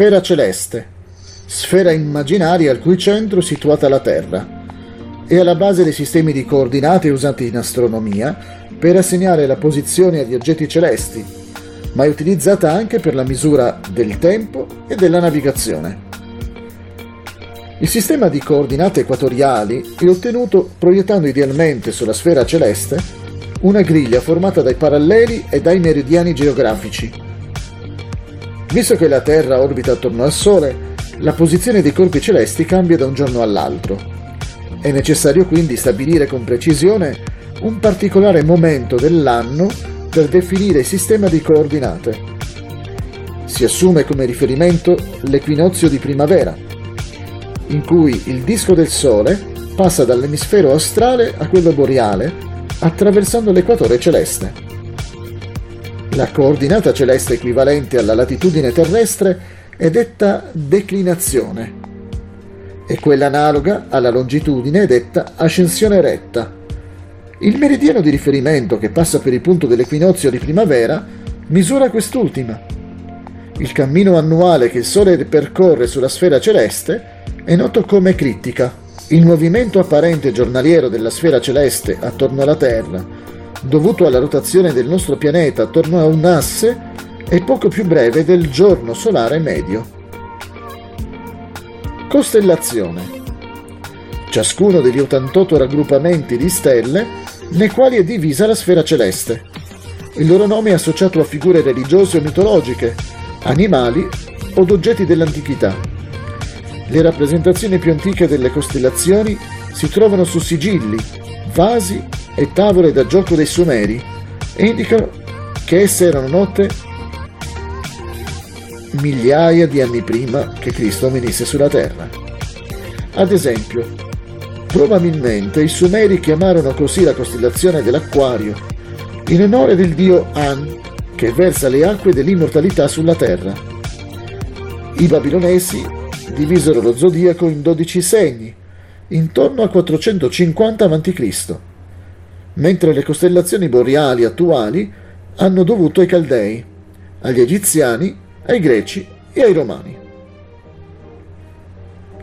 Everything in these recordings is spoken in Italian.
sfera celeste, sfera immaginaria al cui centro è situata la Terra. È alla base dei sistemi di coordinate usati in astronomia per assegnare la posizione agli oggetti celesti, ma è utilizzata anche per la misura del tempo e della navigazione. Il sistema di coordinate equatoriali è ottenuto proiettando idealmente sulla sfera celeste una griglia formata dai paralleli e dai meridiani geografici. Visto che la Terra orbita attorno al Sole, la posizione dei corpi celesti cambia da un giorno all'altro. È necessario quindi stabilire con precisione un particolare momento dell'anno per definire il sistema di coordinate. Si assume come riferimento l'equinozio di primavera, in cui il disco del Sole passa dall'emisfero australe a quello boreale attraversando l'equatore celeste. La coordinata celeste equivalente alla latitudine terrestre è detta declinazione e quella analoga alla longitudine è detta ascensione retta. Il meridiano di riferimento che passa per il punto dell'equinozio di primavera misura quest'ultima. Il cammino annuale che il Sole percorre sulla sfera celeste è noto come eclittica, il movimento apparente giornaliero della sfera celeste attorno alla Terra, dovuto alla rotazione del nostro pianeta attorno a un asse, è poco più breve del giorno solare medio. Costellazione. Ciascuno degli 88 raggruppamenti di stelle nei quali è divisa la sfera celeste. Il loro nome è associato a figure religiose o mitologiche, animali o oggetti dell'antichità. Le rappresentazioni più antiche delle costellazioni si trovano su sigilli, vasi e tavole da gioco dei Sumeri indicano che esse erano note migliaia di anni prima che Cristo venisse sulla terra. Ad esempio, probabilmente i Sumeri chiamarono così la costellazione dell'Acquario in onore del dio An che versa le acque dell'immortalità sulla terra. I babilonesi divisero lo zodiaco in 12 segni, intorno al 450 a.C., mentre le costellazioni boreali attuali hanno dovuto ai Caldei, agli Egiziani, ai Greci e ai Romani.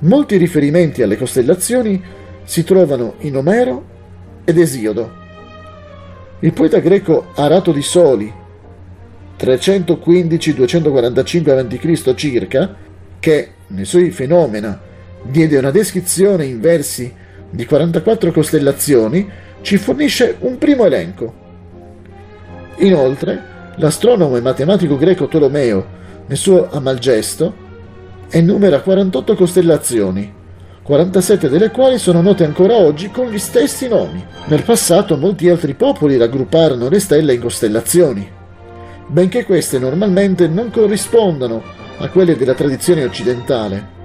Molti riferimenti alle costellazioni si trovano in Omero ed Esiodo. Il poeta greco Arato di Soli, 315-245 a.C. circa, che nei suoi fenomena diede una descrizione in versi di 44 costellazioni, ci fornisce un primo elenco. Inoltre, l'astronomo e matematico greco Tolomeo, nel suo Amalgesto, enumera 48 costellazioni, 47 delle quali sono note ancora oggi con gli stessi nomi. Nel passato molti altri popoli raggrupparono le stelle in costellazioni, benché queste normalmente non corrispondano a quelle della tradizione occidentale.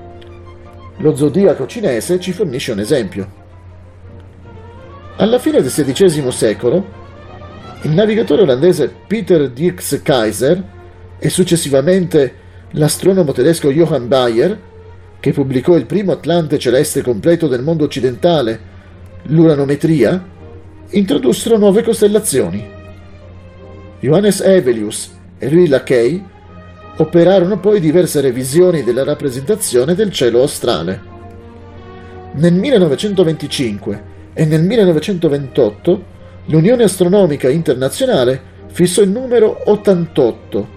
Lo zodiaco cinese ci fornisce un esempio. Alla fine del XVI secolo, il navigatore olandese Peter Dirks Kaiser e successivamente l'astronomo tedesco Johann Bayer, che pubblicò il primo Atlante celeste completo del mondo occidentale, l'uranometria, introdussero nuove costellazioni. Johannes Evelius e Louis Lackey operarono poi diverse revisioni della rappresentazione del cielo australe. Nel 1925 e nel 1928 l'Unione Astronomica Internazionale fissò il numero 88,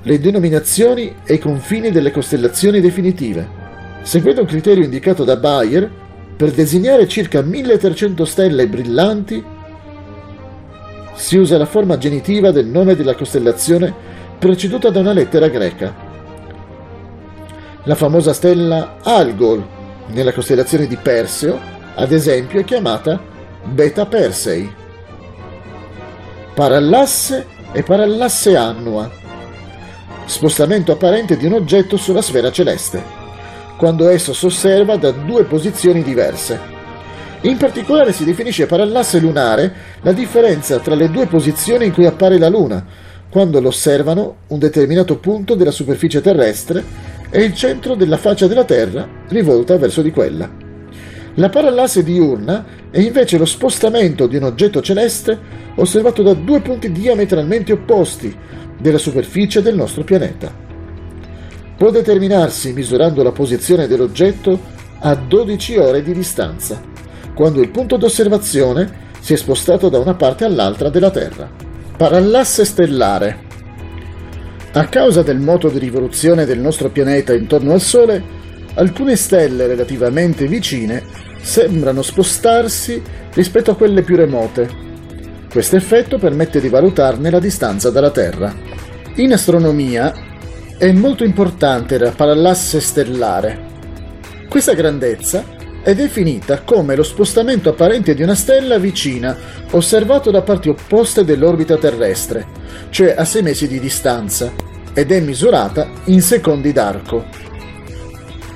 le denominazioni e i confini delle costellazioni definitive. Seguendo un criterio indicato da Bayer, per designare circa 1300 stelle brillanti si usa la forma genitiva del nome della costellazione preceduta da una lettera greca. La famosa stella Algol, nella costellazione di Perseo, ad esempio, è chiamata Beta Persei. Parallasse e parallasse annua, spostamento apparente di un oggetto sulla sfera celeste, quando esso si osserva da due posizioni diverse. In particolare si definisce parallasse lunare la differenza tra le due posizioni in cui appare la Luna, quando lo osservano un determinato punto della superficie terrestre e il centro della faccia della Terra rivolta verso di quella. La parallasse diurna è invece lo spostamento di un oggetto celeste osservato da due punti diametralmente opposti della superficie del nostro pianeta. può determinarsi misurando la posizione dell'oggetto a 12 ore di distanza, quando il punto d'osservazione si è spostato da una parte all'altra della Terra. Parallasse stellare. A causa del moto di rivoluzione del nostro pianeta intorno al Sole, alcune stelle relativamente vicine sembrano spostarsi rispetto a quelle più remote. Questo effetto permette di valutarne la distanza dalla Terra. In astronomia è molto importante la parallasse stellare. Questa grandezza è definita come lo spostamento apparente di una stella vicina, osservato da parti opposte dell'orbita terrestre, cioè a 6 mesi di distanza, ed è misurata in secondi d'arco.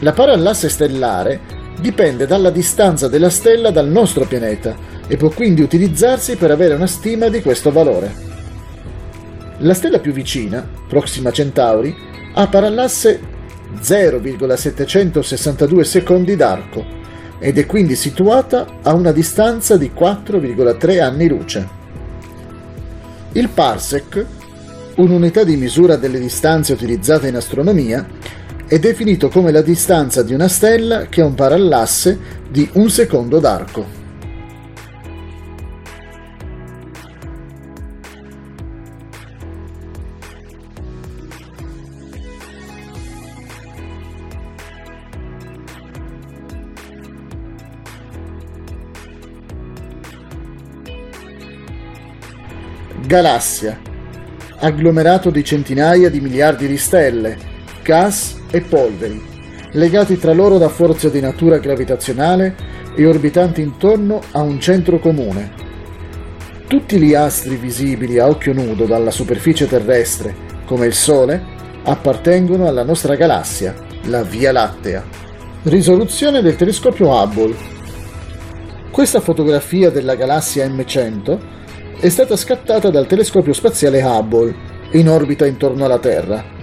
La parallasse stellare dipende dalla distanza della stella dal nostro pianeta e può quindi utilizzarsi per avere una stima di questo valore. La stella più vicina, Proxima Centauri, ha parallasse 0,762 secondi d'arco ed è quindi situata a una distanza di 4,3 anni luce. Il parsec, un'unità di misura delle distanze utilizzate in astronomia, è definito come la distanza di una stella che ha un parallasse di un secondo d'arco. Galassia, agglomerato di centinaia di miliardi di stelle, gas e polveri, legati tra loro da forze di natura gravitazionale e orbitanti intorno a un centro comune. Tutti gli astri visibili a occhio nudo dalla superficie terrestre, come il Sole, appartengono alla nostra galassia, la Via Lattea. Risoluzione del telescopio Hubble. Questa fotografia della galassia M100 è stata scattata dal telescopio spaziale Hubble, in orbita intorno alla Terra.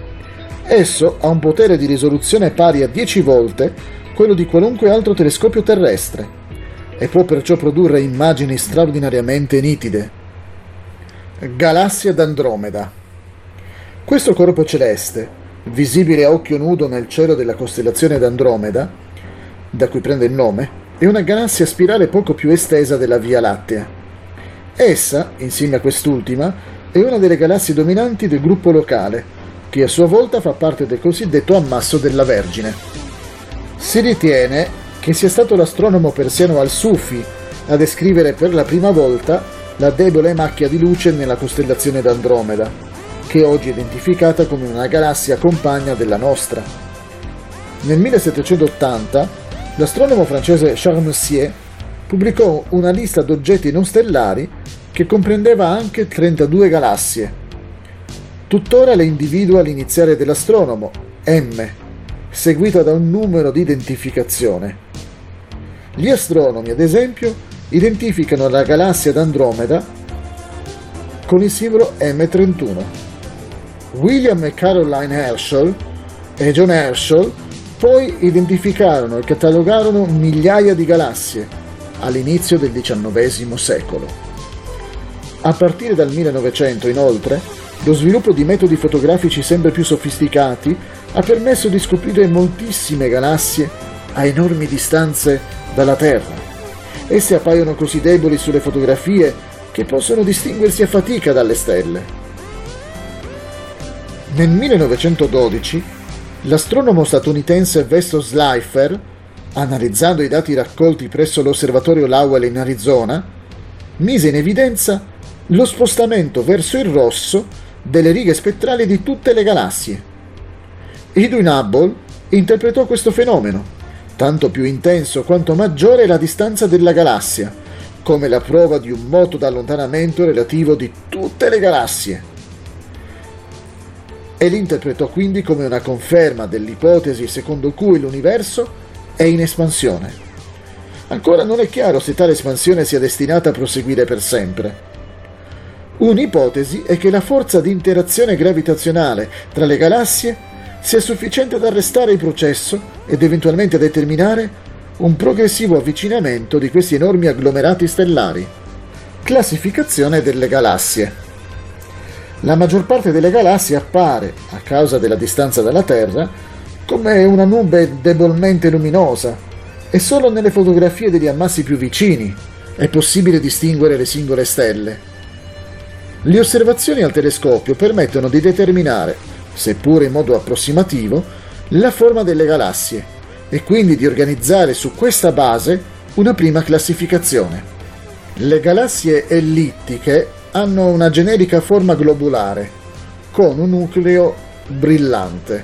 Esso ha un potere di risoluzione pari a 10 volte quello di qualunque altro telescopio terrestre e può perciò produrre immagini straordinariamente nitide. Galassia d'Andromeda. Questo corpo celeste, visibile a occhio nudo nel cielo della costellazione d'Andromeda, da cui prende il nome, è una galassia spirale poco più estesa della Via Lattea. Essa, insieme a quest'ultima, è una delle galassie dominanti del gruppo locale, che a sua volta fa parte del cosiddetto ammasso della Vergine. Si ritiene che sia stato l'astronomo persiano Al-Sufi a descrivere per la prima volta la debole macchia di luce nella costellazione d'Andromeda, che oggi è identificata come una galassia compagna della nostra. Nel 1780 l'astronomo francese Charles Messier pubblicò una lista d'oggetti non stellari che comprendeva anche 32 galassie. Tuttora le individua l'iniziale dell'astronomo, M, seguita da un numero di identificazione. Gli astronomi, ad esempio, identificano la galassia d'Andromeda con il simbolo M31. William e Caroline Herschel e John Herschel poi identificarono e catalogarono migliaia di galassie, all'inizio del XIX secolo. A partire dal 1900, inoltre, lo sviluppo di metodi fotografici sempre più sofisticati ha permesso di scoprire moltissime galassie a enormi distanze dalla Terra. Esse appaiono così deboli sulle fotografie che possono distinguersi a fatica dalle stelle. Nel 1912 l'astronomo statunitense Vesto Slipher analizzando i dati raccolti presso l'osservatorio Lowell in Arizona, mise in evidenza lo spostamento verso il rosso delle righe spettrali di tutte le galassie. Edwin Hubble interpretò questo fenomeno, tanto più intenso quanto maggiore la distanza della galassia, come la prova di un moto d'allontanamento relativo di tutte le galassie. E l'interpretò quindi come una conferma dell'ipotesi secondo cui l'universo è in espansione. Ancora non è chiaro se tale espansione sia destinata a proseguire per sempre. Un'ipotesi è che la forza di interazione gravitazionale tra le galassie sia sufficiente ad arrestare il processo ed eventualmente a determinare un progressivo avvicinamento di questi enormi agglomerati stellari. Classificazione delle galassie. La maggior parte delle galassie appare, a causa della distanza dalla Terra, come una nube debolmente luminosa e solo nelle fotografie degli ammassi più vicini è possibile distinguere le singole stelle. Le osservazioni al telescopio permettono di determinare, seppure in modo approssimativo, la forma delle galassie e quindi di organizzare su questa base una prima classificazione. Le galassie ellittiche hanno una generica forma globulare, con un nucleo brillante.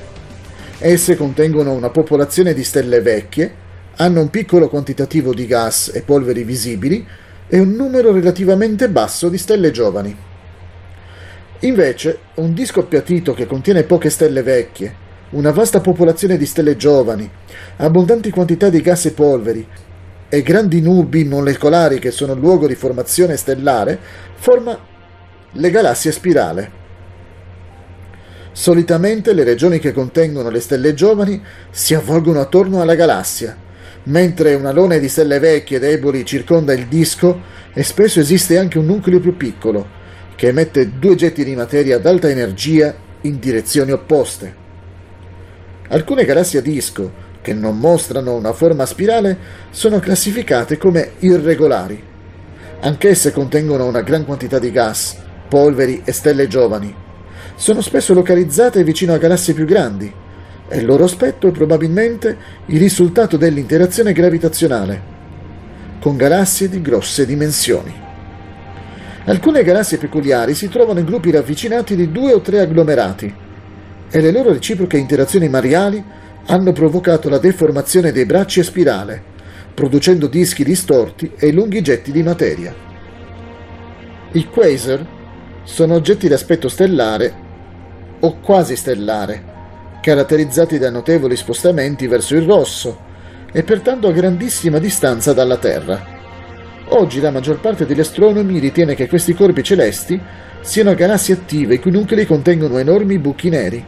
Esse contengono una popolazione di stelle vecchie, hanno un piccolo quantitativo di gas e polveri visibili e un numero relativamente basso di stelle giovani. Invece, un disco appiattito che contiene poche stelle vecchie, una vasta popolazione di stelle giovani, abbondanti quantità di gas e polveri e grandi nubi molecolari che sono luogo di formazione stellare, forma le galassie spirale. Solitamente le regioni che contengono le stelle giovani si avvolgono attorno alla galassia, mentre un alone di stelle vecchie e deboli circonda il disco e spesso esiste anche un nucleo più piccolo, che emette due getti di materia ad alta energia in direzioni opposte. Alcune galassie a disco, che non mostrano una forma spirale, sono classificate come irregolari. Anch'esse contengono una gran quantità di gas, polveri e stelle giovani. Sono spesso localizzate vicino a galassie più grandi e il loro aspetto è probabilmente il risultato dell'interazione gravitazionale con galassie di grosse dimensioni. Alcune galassie peculiari si trovano in gruppi ravvicinati di due o tre agglomerati e le loro reciproche interazioni mariali hanno provocato la deformazione dei bracci a spirale, producendo dischi distorti e lunghi getti di materia. I quasar sono oggetti d'aspetto stellare o quasi stellare, caratterizzati da notevoli spostamenti verso il rosso e pertanto a grandissima distanza dalla Terra. Oggi la maggior parte degli astronomi ritiene che questi corpi celesti siano galassie attive i cui nuclei contengono enormi buchi neri.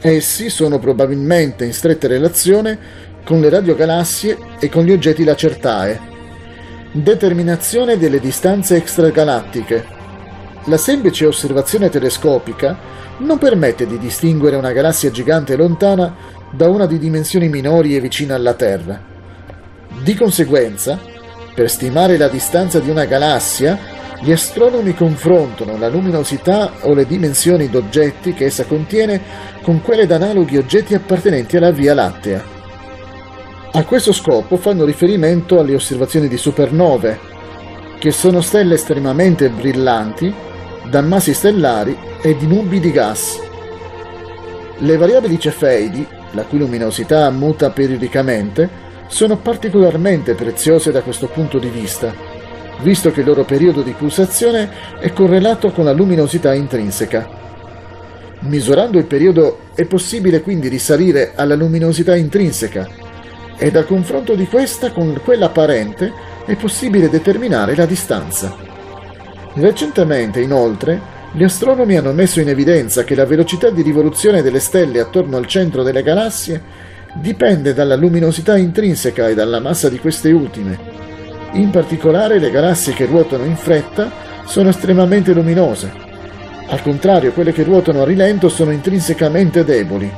Essi sono probabilmente in stretta relazione con le radiogalassie e con gli oggetti lacertae. Determinazione delle distanze extragalattiche. La semplice osservazione telescopica non permette di distinguere una galassia gigante lontana da una di dimensioni minori e vicina alla Terra. Di conseguenza, per stimare la distanza di una galassia, gli astronomi confrontano la luminosità o le dimensioni d'oggetti che essa contiene con quelle d'analoghi oggetti appartenenti alla Via Lattea. A questo scopo fanno riferimento alle osservazioni di supernove, che sono stelle estremamente brillanti, da massi stellari e di nubi di gas. Le variabili cefeidi, la cui luminosità muta periodicamente, sono particolarmente preziose da questo punto di vista, visto che il loro periodo di pulsazione è correlato con la luminosità intrinseca. Misurando il periodo è possibile quindi risalire alla luminosità intrinseca e dal confronto di questa con quella apparente è possibile determinare la distanza. Recentemente, inoltre, gli astronomi hanno messo in evidenza che la velocità di rivoluzione delle stelle attorno al centro delle galassie dipende dalla luminosità intrinseca e dalla massa di queste ultime. In particolare le galassie che ruotano in fretta sono estremamente luminose. Al contrario, quelle che ruotano a rilento sono intrinsecamente deboli.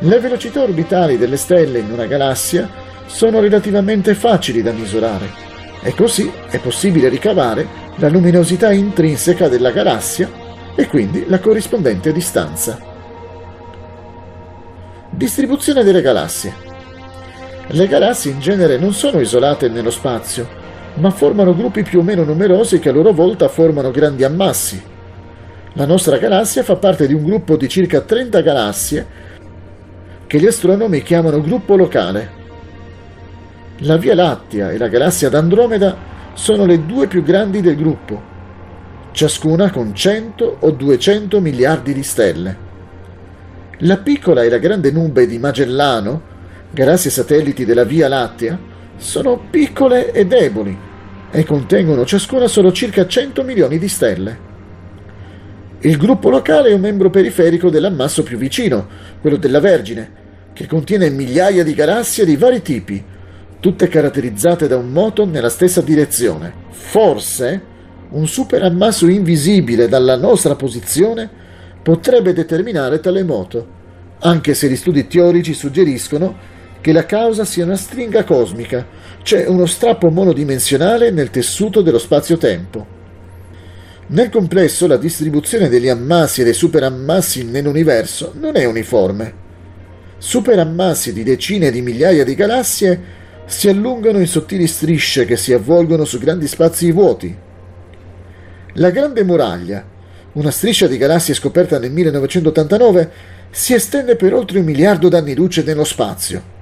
Le velocità orbitali delle stelle in una galassia sono relativamente facili da misurare e così è possibile ricavare la luminosità intrinseca della galassia e quindi la corrispondente distanza. Distribuzione delle galassie. Le galassie in genere non sono isolate nello spazio, ma formano gruppi più o meno numerosi che a loro volta formano grandi ammassi. La nostra galassia fa parte di un gruppo di circa 30 galassie che gli astronomi chiamano gruppo locale. La Via Lattea e la galassia d'Andromeda sono le due più grandi del gruppo, ciascuna con 100 o 200 miliardi di stelle. La piccola e la grande nube di Magellano, galassie satelliti della Via Lattea, sono piccole e deboli e contengono ciascuna solo circa 100 milioni di stelle. Il gruppo locale è un membro periferico dell'ammasso più vicino, quello della Vergine, che contiene migliaia di galassie di vari tipi, tutte caratterizzate da un moto nella stessa direzione. Forse un superammasso invisibile dalla nostra posizione potrebbe determinare tale moto, anche se gli studi teorici suggeriscono che la causa sia una stringa cosmica, cioè uno strappo monodimensionale nel tessuto dello spazio-tempo. Nel complesso la distribuzione degli ammassi e dei superammassi nell'universo non è uniforme. Superammassi di decine di migliaia di galassie si allungano in sottili strisce che si avvolgono su grandi spazi vuoti. La Grande Muraglia, una striscia di galassie scoperta nel 1989, si estende per oltre un miliardo d'anni luce nello spazio.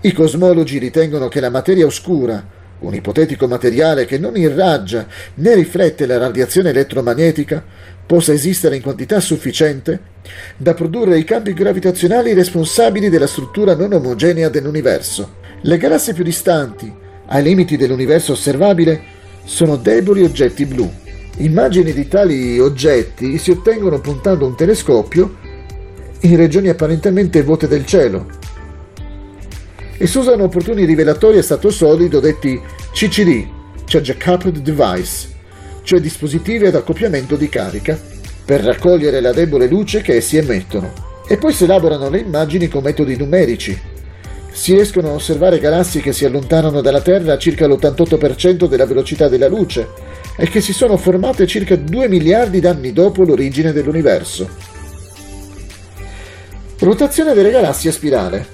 I cosmologi ritengono che la materia oscura, un ipotetico materiale che non irraggia né riflette la radiazione elettromagnetica, possa esistere in quantità sufficiente da produrre i campi gravitazionali responsabili della struttura non omogenea dell'universo. Le galassie più distanti, ai limiti dell'universo osservabile, sono deboli oggetti blu. Immagini di tali oggetti si ottengono puntando un telescopio in regioni apparentemente vuote del cielo, e si usano opportuni rivelatori a stato solido detti CCD, Charge Coupled Device, cioè dispositivi ad accoppiamento di carica, per raccogliere la debole luce che essi emettono. E poi si elaborano le immagini con metodi numerici. Si riescono a osservare galassie che si allontanano dalla Terra a circa l'88% della velocità della luce e che si sono formate circa 2 miliardi d'anni dopo l'origine dell'universo. Rotazione delle galassie a spirale.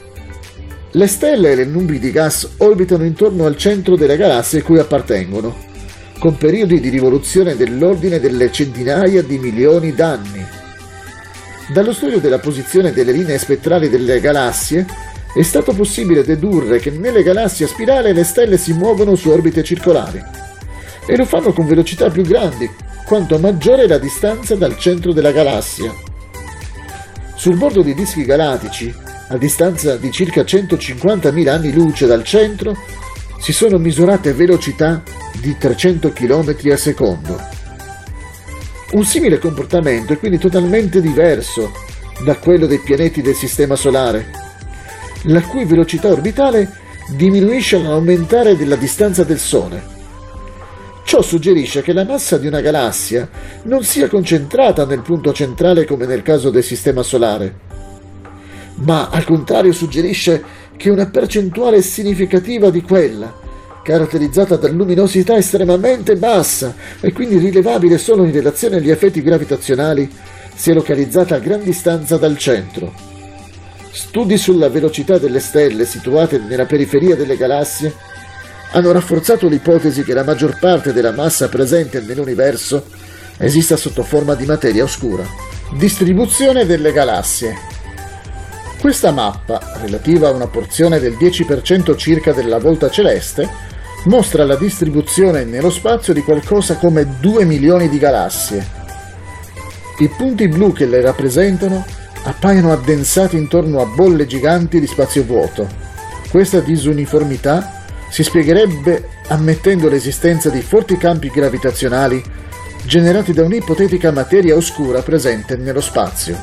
Le stelle e le nubi di gas orbitano intorno al centro delle galassie cui appartengono, con periodi di rivoluzione dell'ordine delle centinaia di milioni d'anni. Dallo studio della posizione delle linee spettrali delle galassie è stato possibile dedurre che nelle galassie a spirale le stelle si muovono su orbite circolari e lo fanno con velocità più grandi quanto maggiore è la distanza dal centro della galassia. Sul bordo di dischi galattici a distanza di circa 150.000 anni luce dal centro, si sono misurate velocità di 300 km al secondo. Un simile comportamento è quindi totalmente diverso da quello dei pianeti del Sistema Solare, la cui velocità orbitale diminuisce all'aumentare della distanza del Sole. Ciò suggerisce che la massa di una galassia non sia concentrata nel punto centrale come nel caso del Sistema Solare, ma al contrario suggerisce che una percentuale significativa di quella, caratterizzata da luminosità estremamente bassa e quindi rilevabile solo in relazione agli effetti gravitazionali, sia localizzata a gran distanza dal centro. Studi sulla velocità delle stelle situate nella periferia delle galassie hanno rafforzato l'ipotesi che la maggior parte della massa presente nell'universo esista sotto forma di materia oscura. Distribuzione delle galassie questa mappa, relativa a una porzione del 10% circa della volta celeste, mostra la distribuzione nello spazio di qualcosa come 2 milioni di galassie. I punti blu che le rappresentano appaiono addensati intorno a bolle giganti di spazio vuoto. Questa disuniformità si spiegherebbe ammettendo l'esistenza di forti campi gravitazionali generati da un'ipotetica materia oscura presente nello spazio.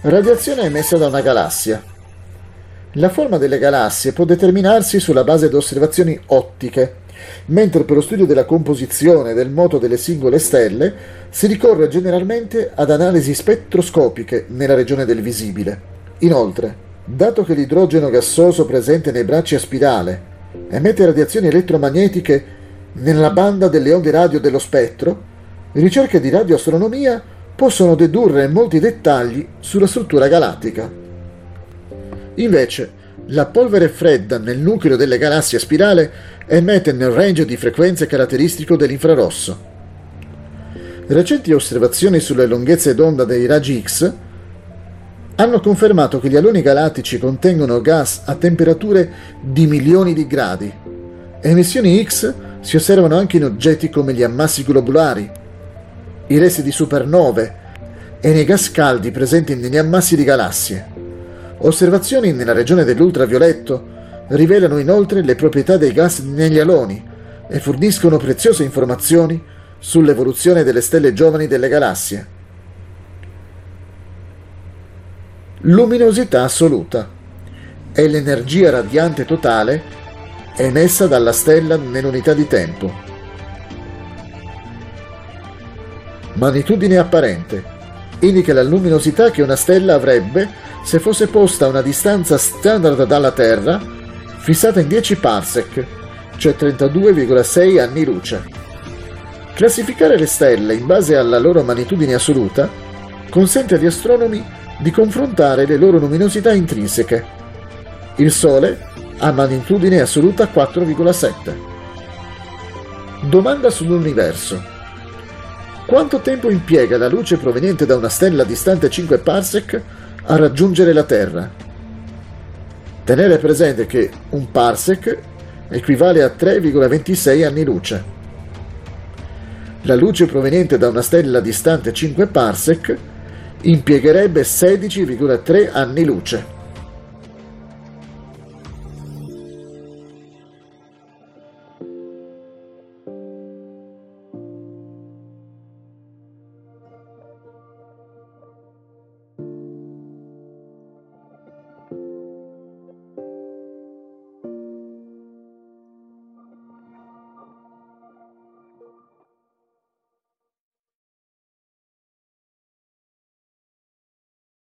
Radiazione emessa da una galassia. La forma delle galassie può determinarsi sulla base di osservazioni ottiche, mentre per lo studio della composizione e del moto delle singole stelle si ricorre generalmente ad analisi spettroscopiche nella regione del visibile. Inoltre, dato che l'idrogeno gassoso presente nei bracci a spirale emette radiazioni elettromagnetiche nella banda delle onde radio dello spettro, ricerche di radioastronomia possono dedurre molti dettagli sulla struttura galattica. Invece, la polvere fredda nel nucleo delle galassie a spirale emette nel range di frequenze caratteristico dell'infrarosso. Recenti osservazioni sulle lunghezze d'onda dei raggi X hanno confermato che gli aloni galattici contengono gas a temperature di milioni di gradi. Emissioni X si osservano anche in oggetti come gli ammassi globulari, i resti di supernove e nei gas caldi presenti negli ammassi di galassie. Osservazioni nella regione dell'ultravioletto rivelano inoltre le proprietà dei gas negli aloni e forniscono preziose informazioni sull'evoluzione delle stelle giovani delle galassie. Luminosità assoluta è l'energia radiante totale emessa dalla stella nell'unità di tempo. Magnitudine apparente. Indica la luminosità che una stella avrebbe se fosse posta a una distanza standard dalla Terra fissata in 10 parsec, cioè 32,6 anni luce. Classificare le stelle in base alla loro magnitudine assoluta consente agli astronomi di confrontare le loro luminosità intrinseche. Il Sole ha magnitudine assoluta 4,7. Domanda sull'universo. Quanto tempo impiega la luce proveniente da una stella distante 5 parsec a raggiungere la Terra? Tenere presente che un parsec equivale a 3,26 anni luce. La luce proveniente da una stella distante 5 parsec impiegherebbe 16,3 anni luce.